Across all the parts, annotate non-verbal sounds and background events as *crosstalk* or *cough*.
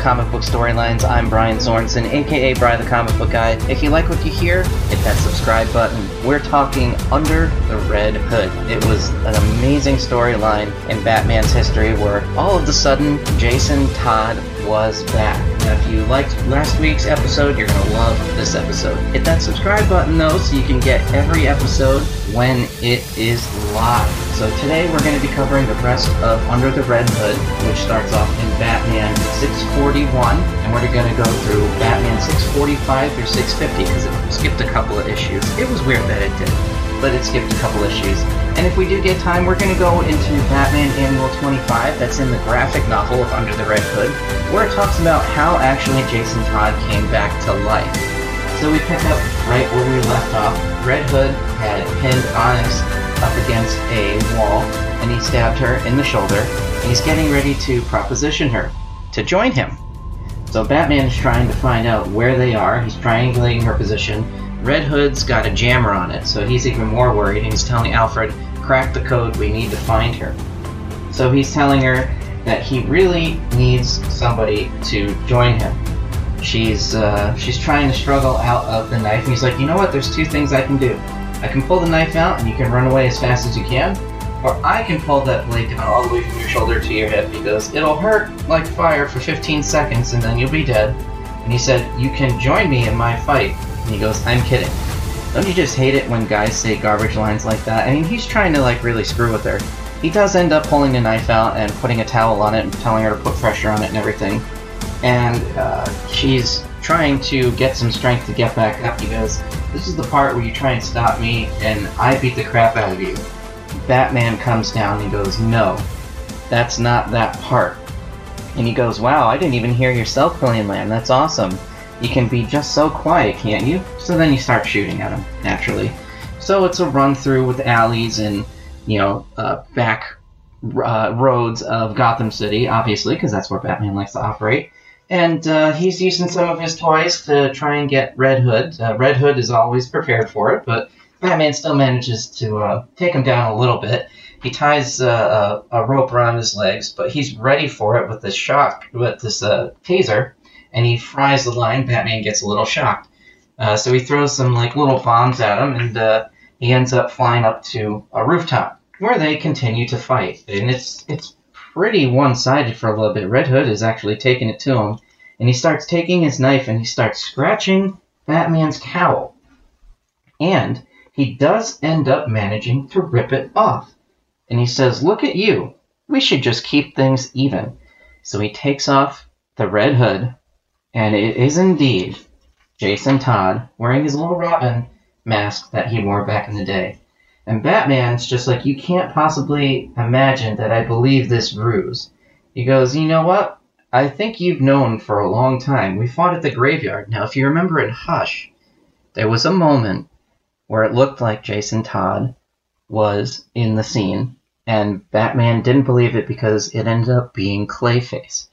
Comic Book Storylines. I'm Brian Sorensen, aka Brian the Comic Book Guy. If you like what you hear, hit that subscribe button. We're talking Under the Red Hood. It was an amazing storyline in Batman's history where all of a sudden Jason Todd was back. If you liked last week's episode, you're going to love this episode. Hit that subscribe button though so you can get every episode when it is live. So today we're going to be covering the rest of Under the Red Hood, which starts off in Batman 641, and we're going to go through Batman 645 through 650 because it skipped a couple of issues. It was weird that it did, but it skipped a couple issues. And if we do get time, we're going to go into Batman Annual 25, that's in the graphic novel of Under the Red Hood, where it talks about how actually Jason Todd came back to life. So we pick up right where we left off. Red Hood had pinned Onyx up against a wall, and he stabbed her in the shoulder, and he's getting ready to proposition her to join him. So Batman is trying to find out where they are. He's triangulating her position. Red Hood's got a jammer on it, so he's even more worried, and he's telling Alfred, crack the code, we need to find her. So he's telling her that he really needs somebody to join him. She's uh, she's trying to struggle out of the knife, and he's like, you know what? There's two things I can do. I can pull the knife out and you can run away as fast as you can, or I can pull that blade down all the way from your shoulder to your hip because it'll hurt like fire for 15 seconds and then you'll be dead. And he said, You can join me in my fight. And he goes, I'm kidding. Don't you just hate it when guys say garbage lines like that? I mean, he's trying to like really screw with her. He does end up pulling the knife out and putting a towel on it and telling her to put pressure on it and everything. And uh, she's trying to get some strength to get back up. He goes, This is the part where you try and stop me, and I beat the crap out of you. Batman comes down and he goes, No, that's not that part. And he goes, Wow, I didn't even hear yourself, Killian Lamb. That's awesome. You can be just so quiet, can't you? So then you start shooting at him, naturally. So it's a run through with alleys and, you know, uh, back uh, roads of Gotham City, obviously, because that's where Batman likes to operate and uh, he's using some of his toys to try and get Red Hood. Uh, Red Hood is always prepared for it, but Batman still manages to uh, take him down a little bit. He ties uh, a, a, rope around his legs, but he's ready for it with this shock, with this taser, and he fries the line. Batman gets a little shocked, uh, so he throws some like little bombs at him, and he ends up flying up to a rooftop where they continue to fight. And it's it's pretty one-sided for a little bit. Red Hood is actually taking it to him, and he starts taking his knife and he starts scratching Batman's cowl. And he does end up managing to rip it off. And he says, Look at you. We should just keep things even. So he takes off the red hood, and it is indeed Jason Todd wearing his little Robin mask that he wore back in the day. And Batman's just like, you can't possibly imagine that I believe this ruse. He goes, you know what? I think you've known for a long time. We fought at the graveyard. Now, if you remember in Hush, there was a moment where it looked like Jason Todd was in the scene, and Batman didn't believe it because it ended up being Clayface.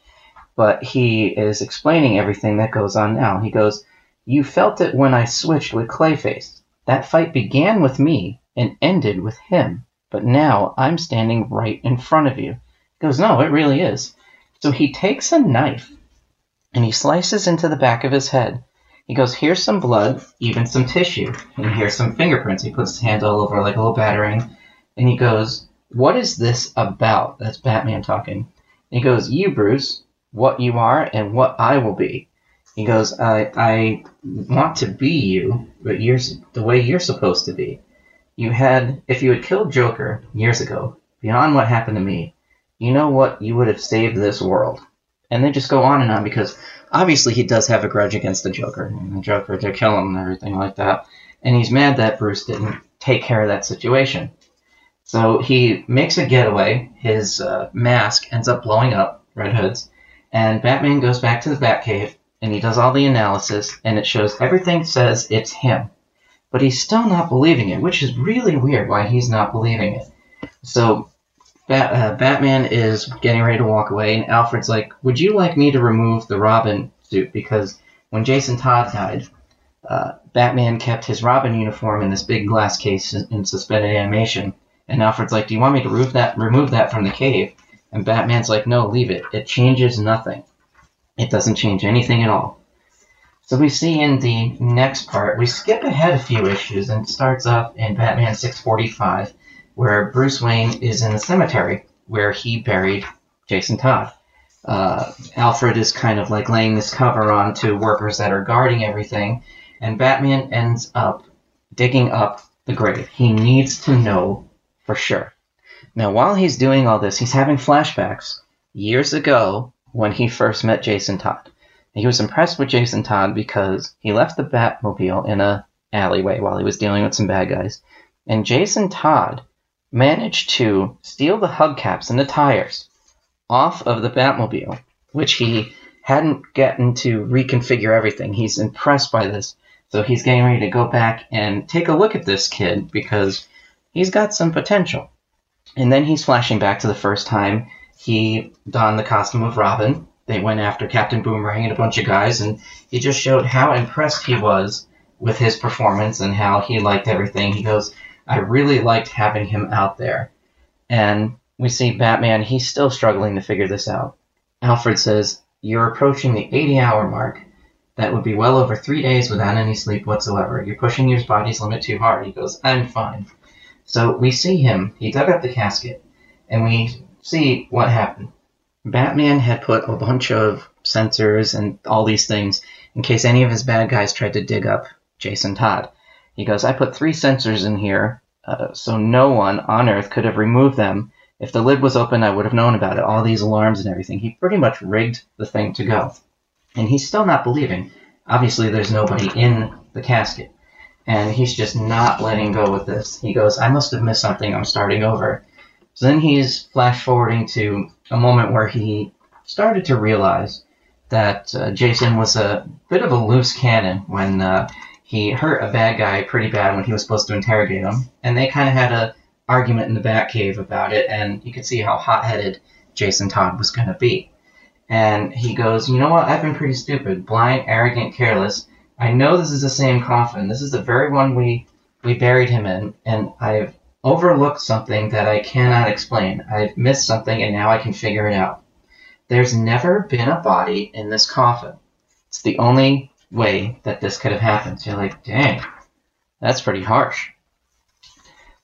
But he is explaining everything that goes on now. He goes, You felt it when I switched with Clayface. That fight began with me, and ended with him. But now I'm standing right in front of you. He goes, No, it really is. So he takes a knife and he slices into the back of his head. He goes, Here's some blood, even some tissue, and here's some fingerprints. He puts his hand all over like a little battering. And he goes, What is this about? That's Batman talking. And he goes, You, Bruce, what you are and what I will be. He goes, I, I want to be you, but you're the way you're supposed to be you had, if you had killed Joker years ago, beyond what happened to me, you know what? You would have saved this world. And they just go on and on because obviously he does have a grudge against the Joker and the Joker to kill him and everything like that. And he's mad that Bruce didn't take care of that situation. So he makes a getaway. His uh, mask ends up blowing up, Red Hood's, and Batman goes back to the Batcave and he does all the analysis, and it shows everything says it's him but he's still not believing it, which is really weird why he's not believing it. So Bat, uh, Batman is getting ready to walk away, and Alfred's like, Would you like me to remove the Robin suit? Because when Jason Todd died, uh, Batman kept his Robin uniform in this big glass case in, in suspended animation. And Alfred's like, Do you want me to remove that, remove that from the cave? And Batman's like, No, leave it. It changes nothing. It doesn't change anything at all. So we see in the next part, we skip ahead a few issues and starts off in Batman 645, where Bruce Wayne is in the cemetery where he buried Jason Todd. Uh, Alfred is kind of like laying this cover on to workers that are guarding everything, and Batman ends up digging up the grave. He needs to know for sure. Now, while he's doing all this, he's having flashbacks years ago when he first met Jason Todd. He was impressed with Jason Todd because he left the Batmobile in a alleyway while he was dealing with some bad guys. And Jason Todd managed to steal the hubcaps and the tires off of the Batmobile, which he hadn't gotten to reconfigure everything. He's impressed by this. So he's getting ready to go back and take a look at this kid because he's got some potential. And then he's flashing back to the first time he donned the costume of Robin they went after Captain Boomerang and a bunch of guys, and he just showed how impressed he was with his performance and how he liked everything. He goes, I really liked having him out there. And we see Batman, he's still struggling to figure this out. Alfred says, You're approaching the 80 hour mark. That would be well over three days without any sleep whatsoever. You're pushing your body's limit too hard. He goes, I'm fine. So we see him, he dug up the casket, and we see what happened. Batman had put a bunch of sensors and all these things in case any of his bad guys tried to dig up Jason Todd. He goes, I put three sensors in here uh, so no one on Earth could have removed them. If the lid was open, I would have known about it. All these alarms and everything. He pretty much rigged the thing to go. And he's still not believing. Obviously, there's nobody in the casket. And he's just not letting go with this. He goes, I must have missed something. I'm starting over. So then he's flash forwarding to a moment where he started to realize that uh, Jason was a bit of a loose cannon when uh, he hurt a bad guy pretty bad when he was supposed to interrogate him, and they kind of had a argument in the Batcave about it, and you could see how hot-headed Jason Todd was going to be. And he goes, you know what? I've been pretty stupid, blind, arrogant, careless. I know this is the same coffin. This is the very one we we buried him in, and I've overlooked something that I cannot explain. I've missed something and now I can figure it out. There's never been a body in this coffin. It's the only way that this could have happened. So you're like, dang, that's pretty harsh.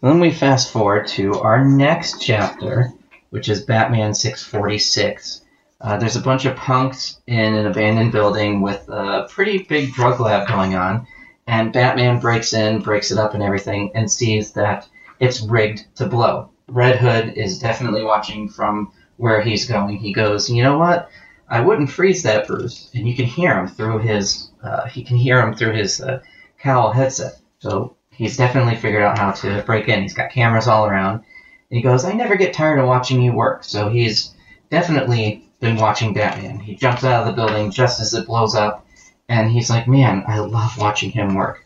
Then we fast forward to our next chapter, which is Batman 646. Uh, there's a bunch of punks in an abandoned building with a pretty big drug lab going on, and Batman breaks in, breaks it up and everything, and sees that it's rigged to blow. Red Hood is definitely watching from where he's going. He goes, you know what? I wouldn't freeze that, Bruce. And you can hear him through his, uh, he can hear him through his uh, cowl headset. So he's definitely figured out how to break in. He's got cameras all around. And he goes, I never get tired of watching you work. So he's definitely been watching Batman. He jumps out of the building just as it blows up. And he's like, man, I love watching him work.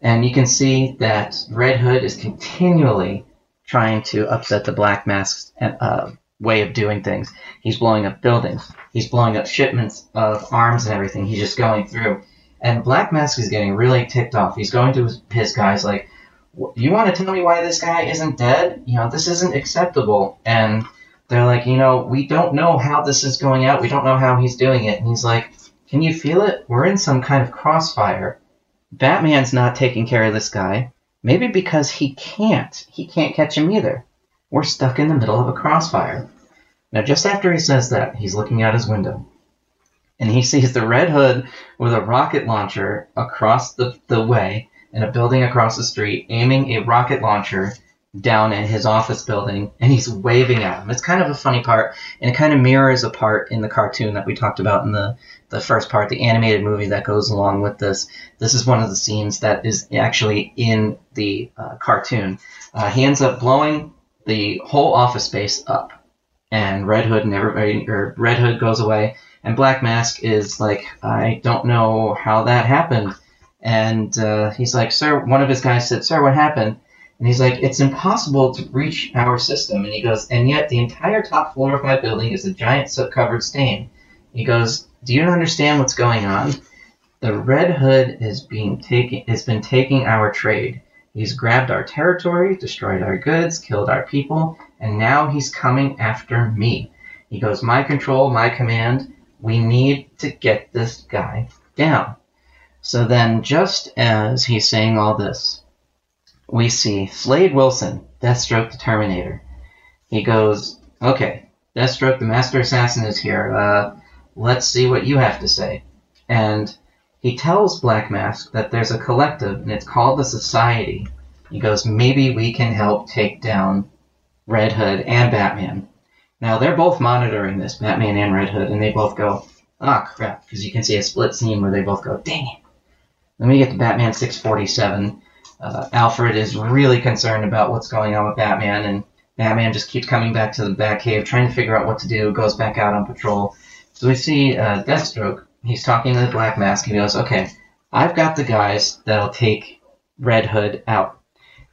And you can see that Red Hood is continually trying to upset the Black Mask's uh, way of doing things. He's blowing up buildings. He's blowing up shipments of arms and everything. He's just going through. And Black Mask is getting really ticked off. He's going to his guys like, you want to tell me why this guy isn't dead? You know, this isn't acceptable. And they're like, you know, we don't know how this is going out. We don't know how he's doing it. And he's like, can you feel it? We're in some kind of crossfire. Batman's not taking care of this guy. Maybe because he can't. He can't catch him either. We're stuck in the middle of a crossfire. Now, just after he says that, he's looking out his window. And he *laughs* sees the Red Hood with a rocket launcher across the, the way in a building across the street, aiming a rocket launcher down in his office building and he's waving at him. It's kind of a funny part, and it kind of mirrors a part in the cartoon that we talked about in the, the first part, the animated movie that goes along with this. This is one of the scenes that is actually in the uh, cartoon. Uh, he ends up blowing the whole office space up, and Red Hood and everybody, or Red Hood goes away, and Black Mask is like, I don't know how that happened. And uh, he's like, Sir, one of his guys said, Sir, what happened? And he's like, it's impossible to reach our system. And he goes, and yet the entire top floor of my building is a giant soot-covered stain. He goes, do you understand what's going on? The Red Hood is being taken, has been taking our trade. He's grabbed our territory, destroyed our goods, killed our people, and now he's coming after me. He goes, my control, my command. We need to get this guy down. So then, just as he's saying all this, we see Slade Wilson, Deathstroke the Terminator. He goes, Okay, Deathstroke the Master Assassin is here. Uh, let's see what you have to say. And he tells Black Mask that there's a collective, and it's called the Society. He goes, Maybe we can help take down Red Hood and Batman. Now, they're both monitoring this, Batman and Red Hood, and they both go, Ah, oh, crap, because you can see a split scene where they both go, Dang it. Then we get to Batman 647 uh, Alfred is really concerned about what's going on with Batman, and Batman just keeps coming back to the Batcave, trying to figure out what to do. Goes back out on patrol. So we see uh, Deathstroke. He's talking to the Black Mask. And he goes, "Okay, I've got the guys that'll take Red Hood out."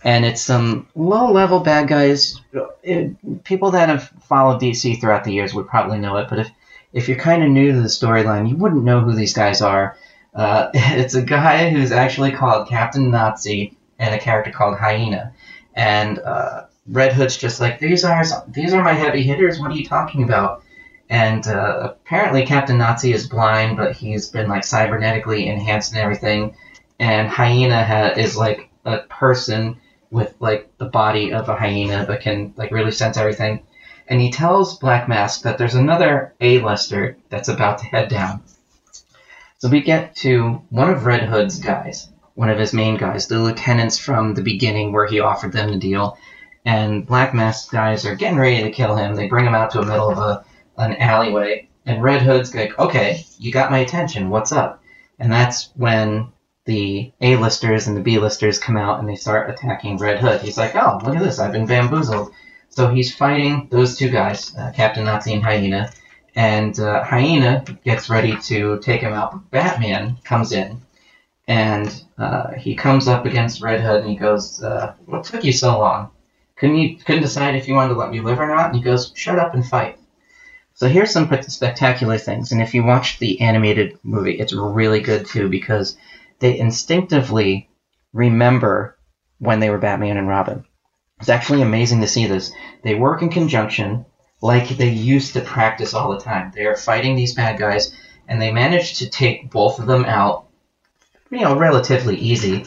And it's some low-level bad guys. It, people that have followed DC throughout the years would probably know it, but if if you're kind of new to the storyline, you wouldn't know who these guys are. Uh, *laughs* it's a guy who's actually called Captain Nazi and a character called Hyena. And uh, Red Hood's just like, these are these are my heavy hitters. What are you talking about? And uh, apparently Captain Nazi is blind, but he's been like cybernetically enhanced and everything. And Hyena ha- is like a person with like the body of a hyena, but can like really sense everything. And he tells Black Mask that there's another A-lister that's about to head down. So we get to one of Red Hood's guys, one of his main guys, the lieutenants from the beginning where he offered them the deal. And Black Mask guys are getting ready to kill him. They bring him out to the middle of a, an alleyway. And Red Hood's like, okay, you got my attention. What's up? And that's when the A-listers and the B-listers come out and they start attacking Red Hood. He's like, oh, look at this. I've been bamboozled. So he's fighting those two guys, uh, Captain Nazi and Hyena and uh, Hyena gets ready to take him out. Batman comes in, and uh, he comes up against Red Hood, and he goes, uh, "What took you so long? Couldn't you couldn't decide if you wanted to let me live or not?" And he goes, "Shut up and fight." So here's some spectacular things, and if you watch the animated movie, it's really good too because they instinctively remember when they were Batman and Robin. It's actually amazing to see this. They work in conjunction like they used to practice all the time. They are fighting these bad guys, and they managed to take both of them out, you know, relatively easy.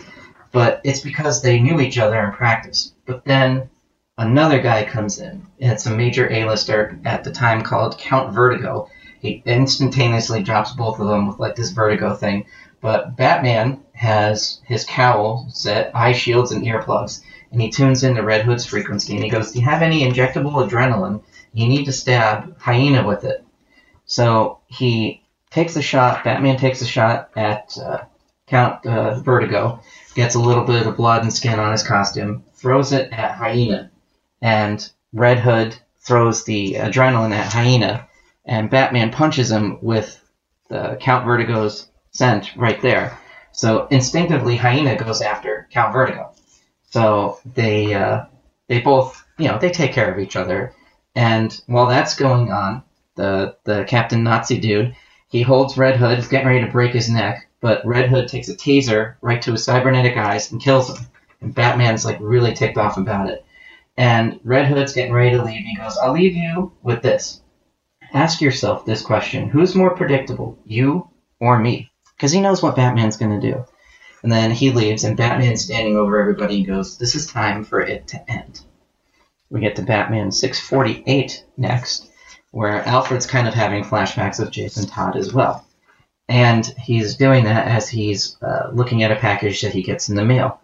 But it's because they knew each other in practice. But then another guy comes in, and it's a major A-lister at the time called Count Vertigo. He instantaneously drops both of them with like this vertigo thing. But Batman has his cowl set, eye shields, and earplugs, and he tunes into Red Hood's frequency, and he goes, "Do you have any injectable adrenaline?" You need to stab Hyena with it. So he takes a shot, Batman takes a shot at uh, Count uh, Vertigo, gets a little bit of blood and skin on his costume, throws it at Hyena, and Red Hood throws the adrenaline at Hyena, and Batman punches him with the Count Vertigo's scent right there. So instinctively, Hyena goes after Count Vertigo. So they uh, they both you know they take care of each other. And while that's going on, the the Captain Nazi dude, he holds Red Hood, he's getting ready to break his neck, but Red Hood takes a taser right to his cybernetic eyes and kills him. And Batman's like really ticked off about it. And Red Hood's getting ready to leave. He goes, I'll leave you with this. Ask yourself this question Who's more predictable, you or me? Because he knows what Batman's going to do. And then he leaves, and Batman's standing over everybody and goes, This is time for it to end we get to Batman 648 next, where Alfred's kind of having flashbacks of Jason Todd as well. And he's doing that as he's uh, looking at a package that he gets in the mail.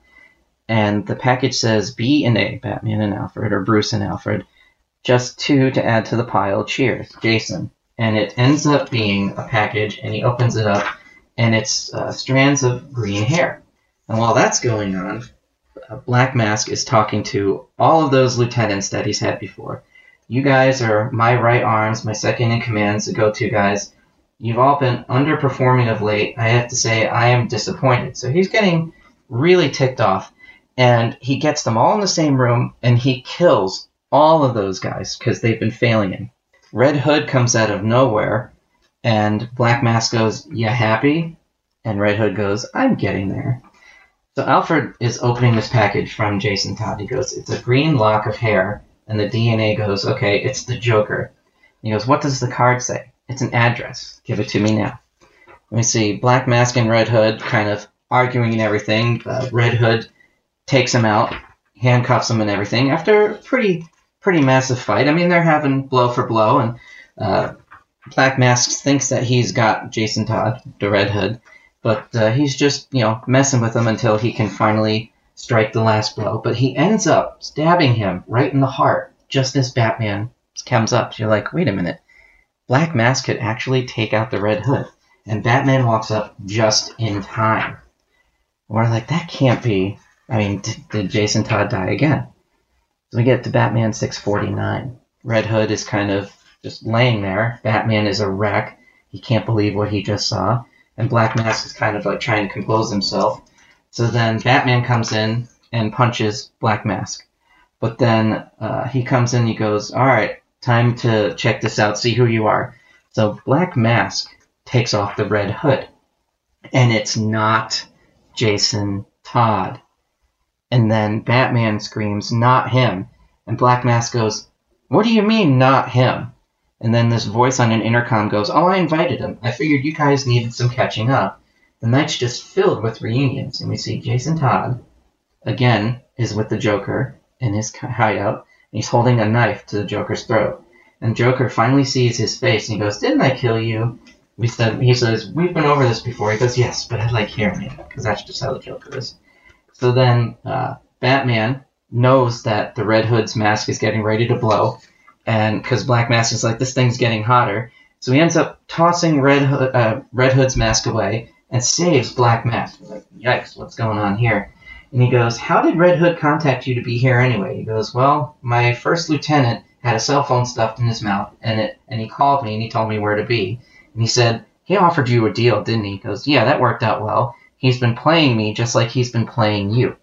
And the package says B and A, Batman and Alfred, or Bruce and Alfred. Just two to add to the pile. Cheers, Jason. And it ends up being a package, and he opens it up, and it's uh, strands of green hair. And while that's going on, Black Mask is talking to all of those lieutenants that he's had before. You guys are my right arms, my second in commands, the go-to guys. You've all been underperforming of late. I have to say I am disappointed. So he's getting really ticked off, and he gets them all in the same room, and he kills all of those guys because they've been failing him. Red Hood comes out of nowhere, and Black Mask goes, "You happy?" And Red Hood goes, "I'm getting there." So Alfred is opening this package from Jason Todd. He goes, "It's a green lock of hair," and the DNA goes, "Okay, it's the Joker." He goes, "What does the card say?" It's an address. Give it to me now. Let me see. Black Mask and Red Hood kind of arguing and everything. Uh, Red Hood takes him out, handcuffs him and everything after a pretty pretty massive fight. I mean, they're having blow for blow, and uh, Black Mask thinks that he's got Jason Todd, the Red Hood, but uh, he's just you know messing with him until he can finally strike the last blow. But he ends up stabbing him right in the heart just as Batman comes up. So you're like, wait a minute, Black Mask could actually take out the Red Hood, and Batman walks up just in time. We're like, that can't be. I mean, did, did Jason Todd die again? So we get to Batman 649. Red Hood is kind of just laying there. Batman is a wreck. He can't believe what he just saw. And Black Mask is kind of like trying to compose himself. So then Batman comes in and punches Black Mask. But then uh, he comes in, he goes, All right, time to check this out, see who you are. So Black Mask takes off the red hood. And it's not Jason Todd. And then Batman screams, Not him. And Black Mask goes, What do you mean, not him? And then this voice on an intercom goes, Oh, I invited him. I figured you guys needed some catching up. The night's just filled with reunions. And we see Jason Todd, again, is with the Joker in his hideout. And he's holding a knife to the Joker's throat. And Joker finally sees his face and he goes, Didn't I kill you? We said, he says, We've been over this before. He goes, Yes, but I like hearing it, because that's just how the Joker is. So then uh, Batman knows that the Red Hood's mask is getting ready to blow, and because Black Mask is like, this thing's getting hotter, so he ends up tossing Red, Hood, uh, Red Hood's mask away and saves Black Mask. He's like, yikes, what's going on here? And he goes, how did Red Hood contact you to be here anyway? He goes, well, my first lieutenant had a cell phone stuffed in his mouth, and it, and he called me and he told me where to be. And he said, he offered you a deal, didn't he? He goes, yeah, that worked out well he's been playing me just like he's been playing you.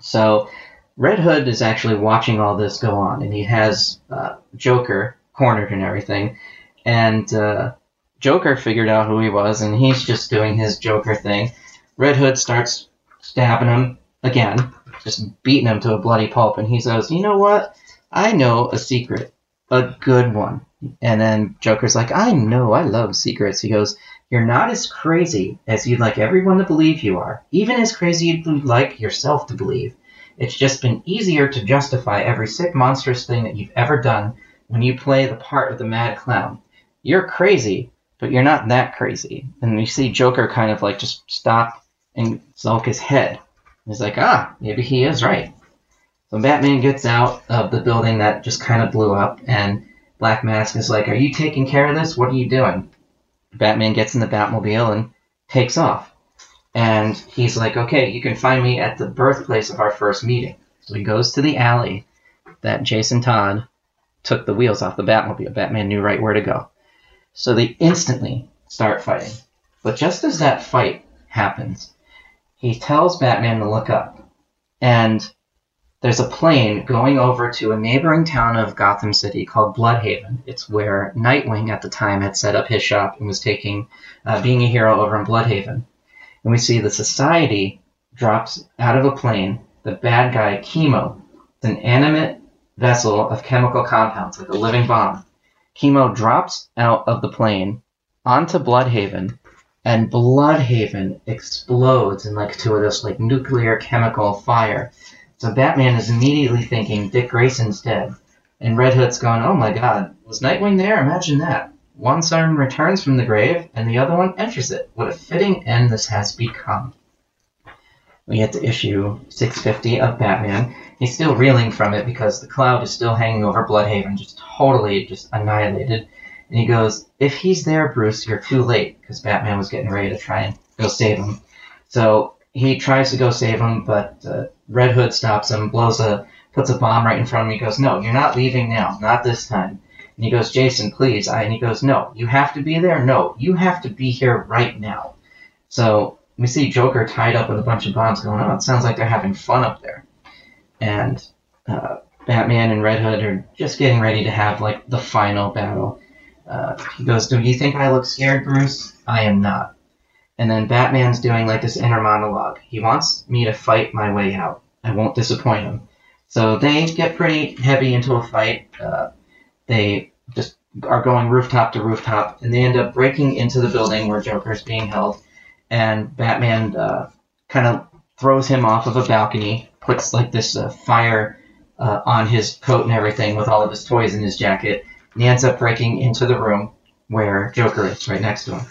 So Red Hood is actually watching all this go on, and he has uh, Joker cornered and everything. And uh, Joker figured out who he was, and he's just doing his Joker thing. Red Hood starts stabbing him again, just beating him to a bloody pulp, and he says, You know what? I know a secret, a good one. And then Joker's like, I know, I love secrets. He goes, you're not as crazy as you'd like everyone to believe you are, even as crazy you'd like yourself to believe. It's just been easier to justify every sick, monstrous thing that you've ever done when you play the part of the mad clown. You're crazy, but you're not that crazy. And you see Joker kind of like just stop and sulk his head. He's like, ah, maybe he is right. So Batman gets out of the building that just kind of blew up, and Black Mask is like, Are you taking care of this? What are you doing? Batman gets in the Batmobile and takes off. And he's like, okay, you can find me at the birthplace of our first meeting. So he goes to the alley that Jason Todd took the wheels off the Batmobile. Batman knew right where to go. So they instantly start fighting. But just as that fight happens, he tells Batman to look up. And there's a plane going over to a neighboring town of Gotham City called Blüdhaven. It's where Nightwing at the time had set up his shop and was taking uh, being a hero over in Blüdhaven. And we see the society drops out of a plane. The bad guy Chemo, it's an animate vessel of chemical compounds, like a living bomb. Chemo drops out of the plane onto Blüdhaven, and Blüdhaven explodes in like to of this like nuclear chemical fire so Batman is immediately thinking Dick Grayson's dead. And Red Hood's going, oh my god, was Nightwing there? Imagine that. One son returns from the grave, and the other one enters it. What a fitting end this has become. We get to issue 650 of Batman. He's still reeling from it because the cloud is still hanging over Blüdhaven, just totally just annihilated. And he goes, if he's there, Bruce, you're too late, because Batman was getting ready to try and go save him. So he tries to go save him, but uh, Red Hood stops him, blows a, puts a bomb right in front of him. He goes, "No, you're not leaving now, not this time." And he goes, "Jason, please." I, and he goes, "No, you have to be there. No, you have to be here right now." So we see Joker tied up with a bunch of bonds going on. It sounds like they're having fun up there, and uh, Batman and Red Hood are just getting ready to have like the final battle. Uh, he goes, "Do you think I look scared, Bruce? I am not." And then Batman's doing like this inner monologue. He wants me to fight my way out. I won't disappoint him. So they get pretty heavy into a fight. Uh, they just are going rooftop to rooftop, and they end up breaking into the building where Joker is being held, and Batman uh, kind of throws him off of a balcony, puts like this uh, fire uh, on his coat and everything with all of his toys in his jacket, and he ends up breaking into the room where Joker is, right next to him.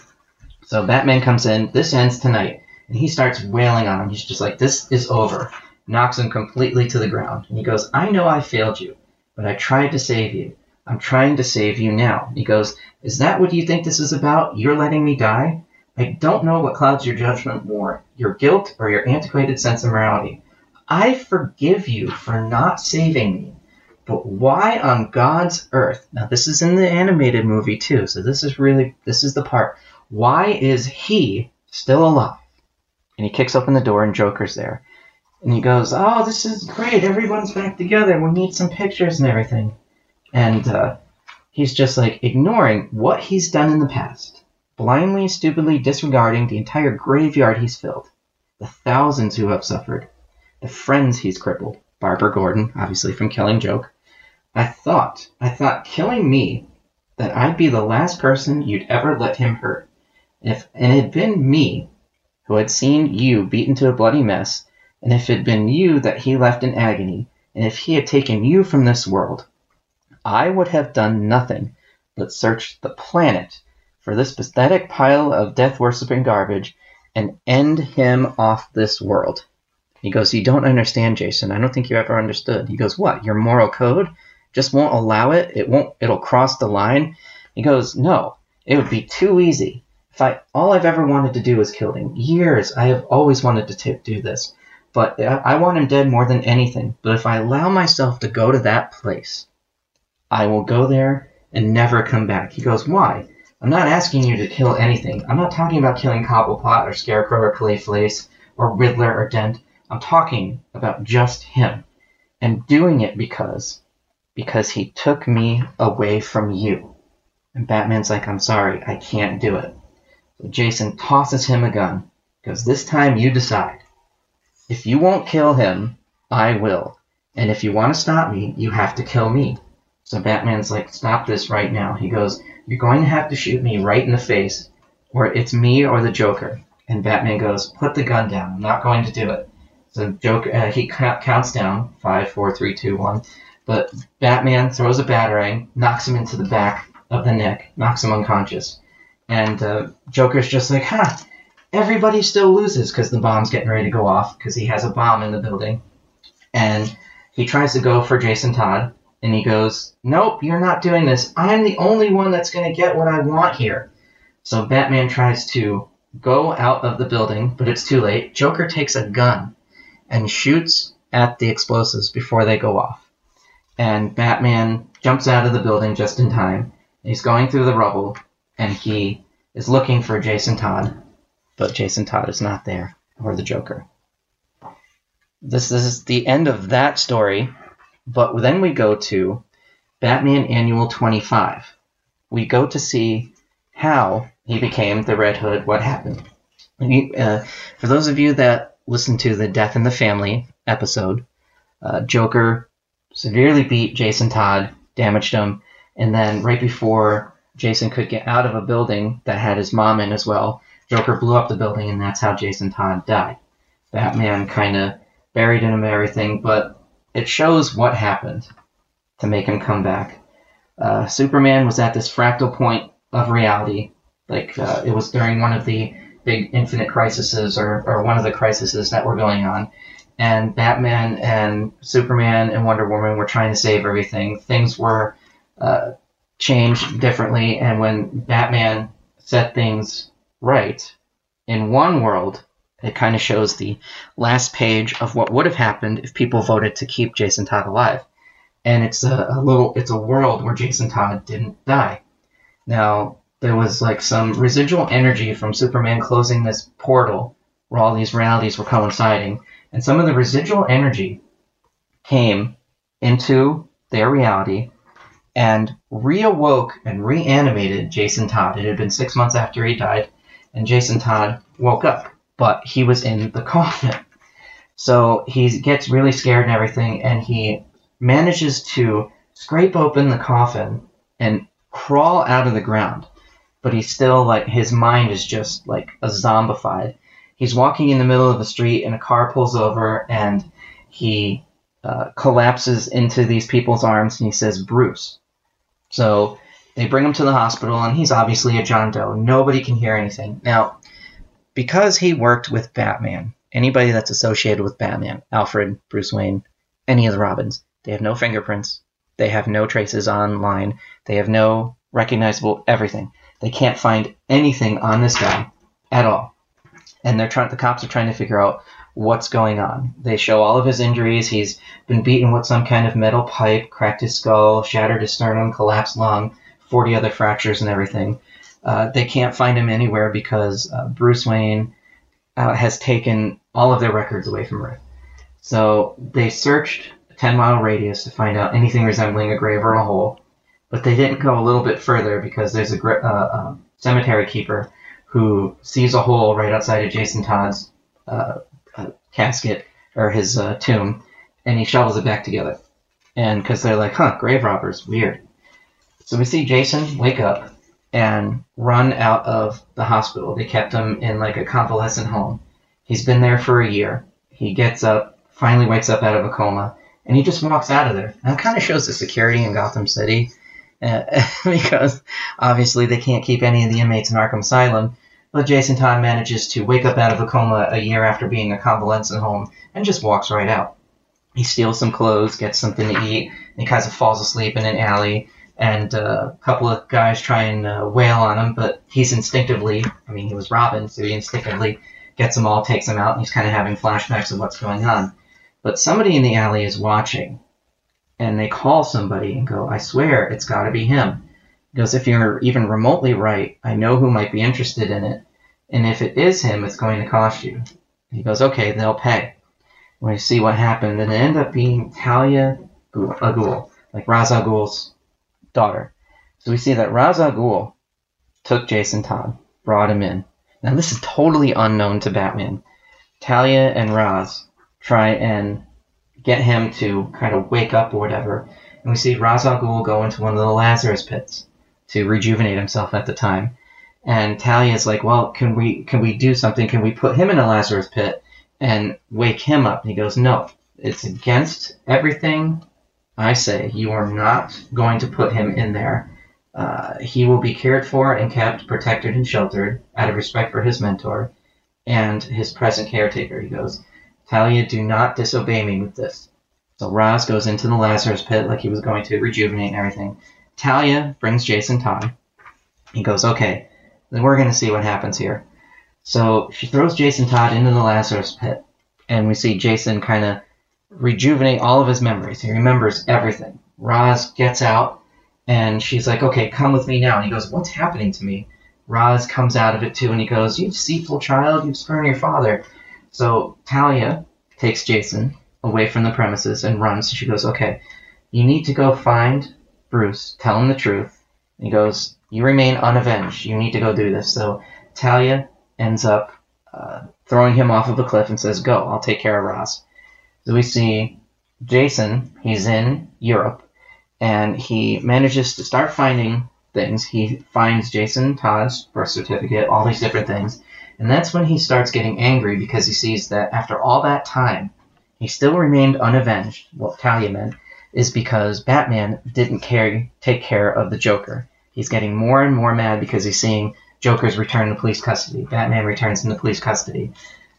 So Batman comes in. This ends tonight, and he starts wailing on him. He's just like, "This is over." Knocks him completely to the ground, and he goes, "I know I failed you, but I tried to save you. I'm trying to save you now." He goes, "Is that what you think this is about? You're letting me die?" I don't know what clouds your judgment more, your guilt or your antiquated sense of morality. I forgive you for not saving me, but why on God's earth? Now this is in the animated movie too, so this is really this is the part. Why is he still alive? And he kicks open the door and Joker's there. And he goes, "Oh, this is great. Everyone's back together. We need some pictures and everything." And uh, he's just like ignoring what he's done in the past blindly, stupidly disregarding the entire graveyard he's filled, the thousands who have suffered, the friends he's crippled, Barbara Gordon, obviously from Killing Joke. I thought, I thought killing me, that I'd be the last person you'd ever let him hurt. If and it had been me who had seen you beaten to a bloody mess, and if it had been you that he left in agony, and if he had taken you from this world, I would have done nothing but search the planet for this pathetic pile of death worshipping garbage and end him off this world. He goes, You don't understand, Jason. I don't think you ever understood. He goes, What? Your moral code just won't allow it? It won't it'll cross the line? He goes, No. It would be too easy. If I all I've ever wanted to do is kill him. Years I have always wanted to t- do this. But uh, I want him dead more than anything. But if I allow myself to go to that place, I will go there and never come back. He goes, Why? I'm not asking you to kill anything. I'm not talking about killing Cobblepot or Scarecrow or Clayface or Riddler or Dent. I'm talking about just him. And doing it because because he took me away from you. And Batman's like, I'm sorry, I can't do it. So Jason tosses him a gun, because this time you decide. If you won't kill him, I will. And if you want to stop me, you have to kill me. So Batman's like, stop this right now. He goes, you're going to have to shoot me right in the face, or it's me or the Joker. And Batman goes, Put the gun down. I'm not going to do it. So Joker, uh, he counts down five, four, three, two, one. But Batman throws a batarang, knocks him into the back of the neck, knocks him unconscious. And uh, Joker's just like, huh, everybody still loses because the bomb's getting ready to go off because he has a bomb in the building. And he tries to go for Jason Todd, and he goes, Nope, you're not doing this. I'm the only one that's going to get what I want here. So Batman tries to go out of the building, but it's too late. Joker takes a gun and shoots at the explosives before they go off. And Batman jumps out of the building just in time. He's going through the rubble, and he is looking for Jason Todd, but Jason Todd is not there, or the Joker. This is the end of that story. But then we go to Batman Annual 25. We go to see how he became the Red Hood, what happened. Uh, for those of you that listened to the Death in the Family episode, uh, Joker severely beat Jason Todd, damaged him, and then right before Jason could get out of a building that had his mom in as well, Joker blew up the building, and that's how Jason Todd died. Batman kind of buried him and everything, but it shows what happened to make him come back. Uh, Superman was at this fractal point of reality, like uh, it was during one of the big infinite crises or, or one of the crises that were going on. And Batman and Superman and Wonder Woman were trying to save everything. Things were uh, changed differently, and when Batman set things right in one world, it kind of shows the last page of what would have happened if people voted to keep Jason Todd alive. And it's a, a little, it's a world where Jason Todd didn't die. Now, there was like some residual energy from Superman closing this portal where all these realities were coinciding. And some of the residual energy came into their reality and reawoke and reanimated Jason Todd. It had been six months after he died, and Jason Todd woke up but he was in the *laughs* coffin. So he gets really scared and everything, and he manages to scrape open the coffin, and crawl out of the ground, but he's still like his mind is just like a zombified. He's walking in the middle of the street, and a car pulls over, and he uh, collapses into these people's arms, and he says, "Bruce." So they bring him to the hospital, and he's obviously a John Doe. Nobody can hear anything now because he worked with Batman. Anybody that's associated with Batman, Alfred, Bruce Wayne, any of the Robins, they have no fingerprints. They have no traces online. They have no recognizable everything. They can't find anything on this guy at all. And they're trying the cops are trying to figure out what's going on. They show all of his injuries. He's been beaten with some kind of metal pipe, cracked his skull, shattered his sternum, collapsed lung, 40 other fractures and everything. Uh, they can't find him anywhere because uh, Bruce Wayne uh, has taken all of their records away from Earth. So they searched a 10 mile radius to find out anything resembling a grave or a hole, but they didn't go a little bit further because there's a gra- uh, um, cemetery keeper who sees a hole right outside of Jason Todd's uh, uh, casket or his tomb, and he shovels it back together. And because they're like, huh, grave robbers, weird. So we see Jason wake up and run out of the hospital. They kept him in like a convalescent home. He's been there for a year. He gets up, finally wakes up out of a coma, and he just walks out of there. And it kind of shows the security in Gotham City uh, *laughs* because obviously they can't keep any of the inmates in Arkham Asylum. But Jason Todd manages to wake up out of a coma a year after being in a convalescent home and just walks right out. He steals some clothes, gets something to eat, and he kind of falls asleep in an alley and uh, a couple of guys try and uh, wail on him, but he's instinctively, I mean, he was Robin, so he instinctively gets them all, takes them out, and he's kind of having flashbacks of what's going on. But somebody in the alley is watching, and they call somebody and go, I swear it's got to be him. He goes, if you're even remotely right, I know who might be interested in it, and if it is him, it's going to cost you. He goes, okay, they'll pay. We see what happened, and it ended up being Talia Ghul, like Ra's al Ghul's daughter. So we see that Ra's al Ghul took Jason Todd, brought him in. Now this is totally unknown to Batman. Talia and Ra's try and get him to kind of wake up or whatever. And we see Ra's al Ghul go into one of the Lazarus pits to rejuvenate himself at the time. And Talia's like, well, can we can we do something? Can we put him in a Lazarus pit and wake him up? And he goes, no, it's against everything I say you are not going to put him in there. Uh, he will be cared for and kept, protected and sheltered out of respect for his mentor and his present caretaker. He goes, Talia, do not disobey me with this. So Ra's goes into the Lazarus pit like he was going to rejuvenate and everything. Talia brings Jason Todd. He goes, okay, then we're going to see what happens here. So she throws Jason Todd into the Lazarus pit, and we see Jason kind of rejuvenate all of his memories. He remembers everything. Ra's gets out and she's like, okay, come with me now. And he goes, what's happening to me? Ra's comes out of it too and he goes, you deceitful child, you've spurned your father. So Talia takes Jason away from the premises and runs. She goes, okay, you need to go find Bruce, tell him the truth. And he goes, you remain unavenged. You need to go do this. So Talia ends up uh, throwing him off of a cliff and says, go, I'll take care of Ra's. So we see Jason, he's in Europe, and he manages to start finding things. He finds Jason Todd's birth certificate, all these different things. And that's when he starts getting angry because he sees that after all that time, he still remained unavenged. What Talia meant is because Batman didn't care, take care of the Joker. He's getting more and more mad because he's seeing Joker's return to police custody. Batman returns into police custody.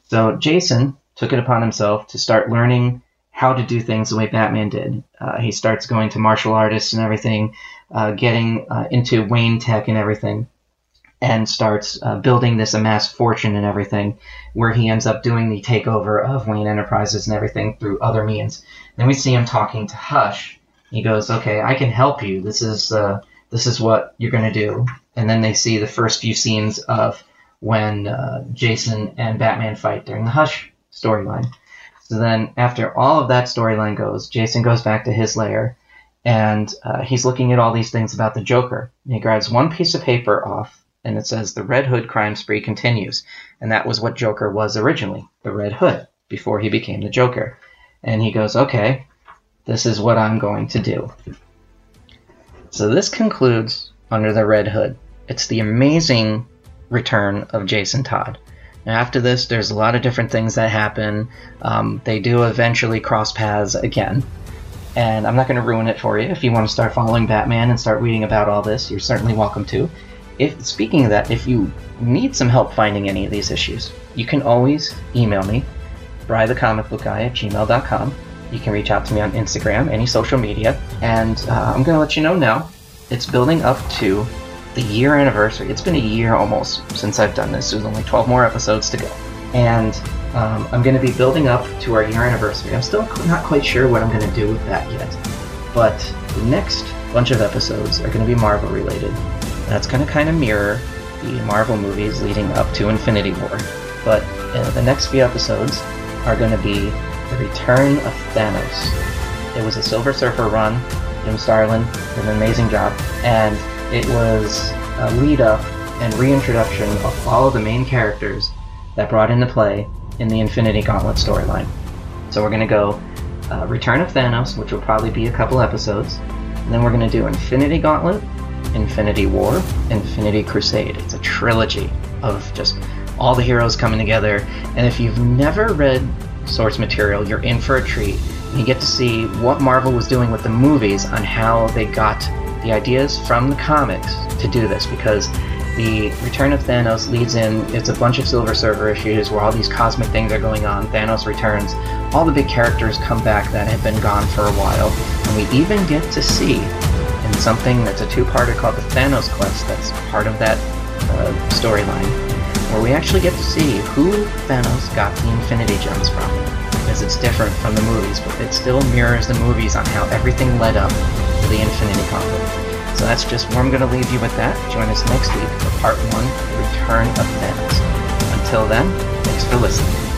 So Jason took it upon himself to start learning how to do things the way Batman did. Uh, he starts going to martial artists and everything, uh, getting uh, into Wayne Tech and everything, and starts uh, building this amassed fortune and everything, where he ends up doing the takeover of Wayne Enterprises and everything through other means. Then we see him talking to Hush. He goes, "Okay, I can help you. This is uh, this is what you're going to do." And then they see the first few scenes of when uh, Jason and Batman fight during the Hush storyline. So then, after all of that storyline goes, Jason goes back to his lair, and uh, he's looking at all these things about the Joker. And he grabs one piece of paper off, and it says the Red Hood crime spree continues, and that was what Joker was originally, the Red Hood, before he became the Joker. And he goes, "Okay, this is what I'm going to do." So this concludes Under the Red Hood. It's the amazing return of Jason Todd. After this, there's a lot of different things that happen. Um, they do eventually cross paths again. And I'm not going to ruin it for you. If you want to start following Batman and start reading about all this, you're certainly welcome to. If speaking of that, if you need some help finding any of these issues, you can always email me, brythecomicbookguy at gmail.com. You can reach out to me on Instagram, any social media, and uh, I'm going to let you know now. It's building up to the year anniversary. It's been a year almost since I've done this. There's only 12 more episodes to go. And um, I'm going to be building up to our year anniversary. I'm still not quite sure what I'm going to do with that yet. But the next bunch of episodes are going to be Marvel related. That's going to kind of mirror the Marvel movies leading up to Infinity War. But uh, the next few episodes are going to be the return of Thanos. It was a Silver Surfer run. Jim Starlin did an amazing job. And it was a lead up and reintroduction of all of the main characters that brought into play in the Infinity Gauntlet storyline. So we're going to go uh, Return of Thanos, which will probably be a couple episodes. And then we're going to do Infinity Gauntlet, Infinity War, Infinity Crusade. It's a trilogy of just all the heroes coming together. And if you've never read source material, you're in for a treat. You get to see what Marvel was doing with the movies on how they got the ideas from the comics to do this because the Return of Thanos leads in, it's a bunch of Silver Surfer issues where all these cosmic things are going on. Thanos returns. All the big characters come back that have been gone for a while. And we even get to see in something that's a two-parter called the Thanos Quest that's part of that uh, storyline, where we actually get to see who Thanos got the Infinity Gems from. Because it's different from the movies, but it still mirrors the movies on how everything led up the Infinity Gauntlet. So that's just where I'm going to leave you with that. Join us next week for part one, Return of Thanos. Until then, thanks for listening.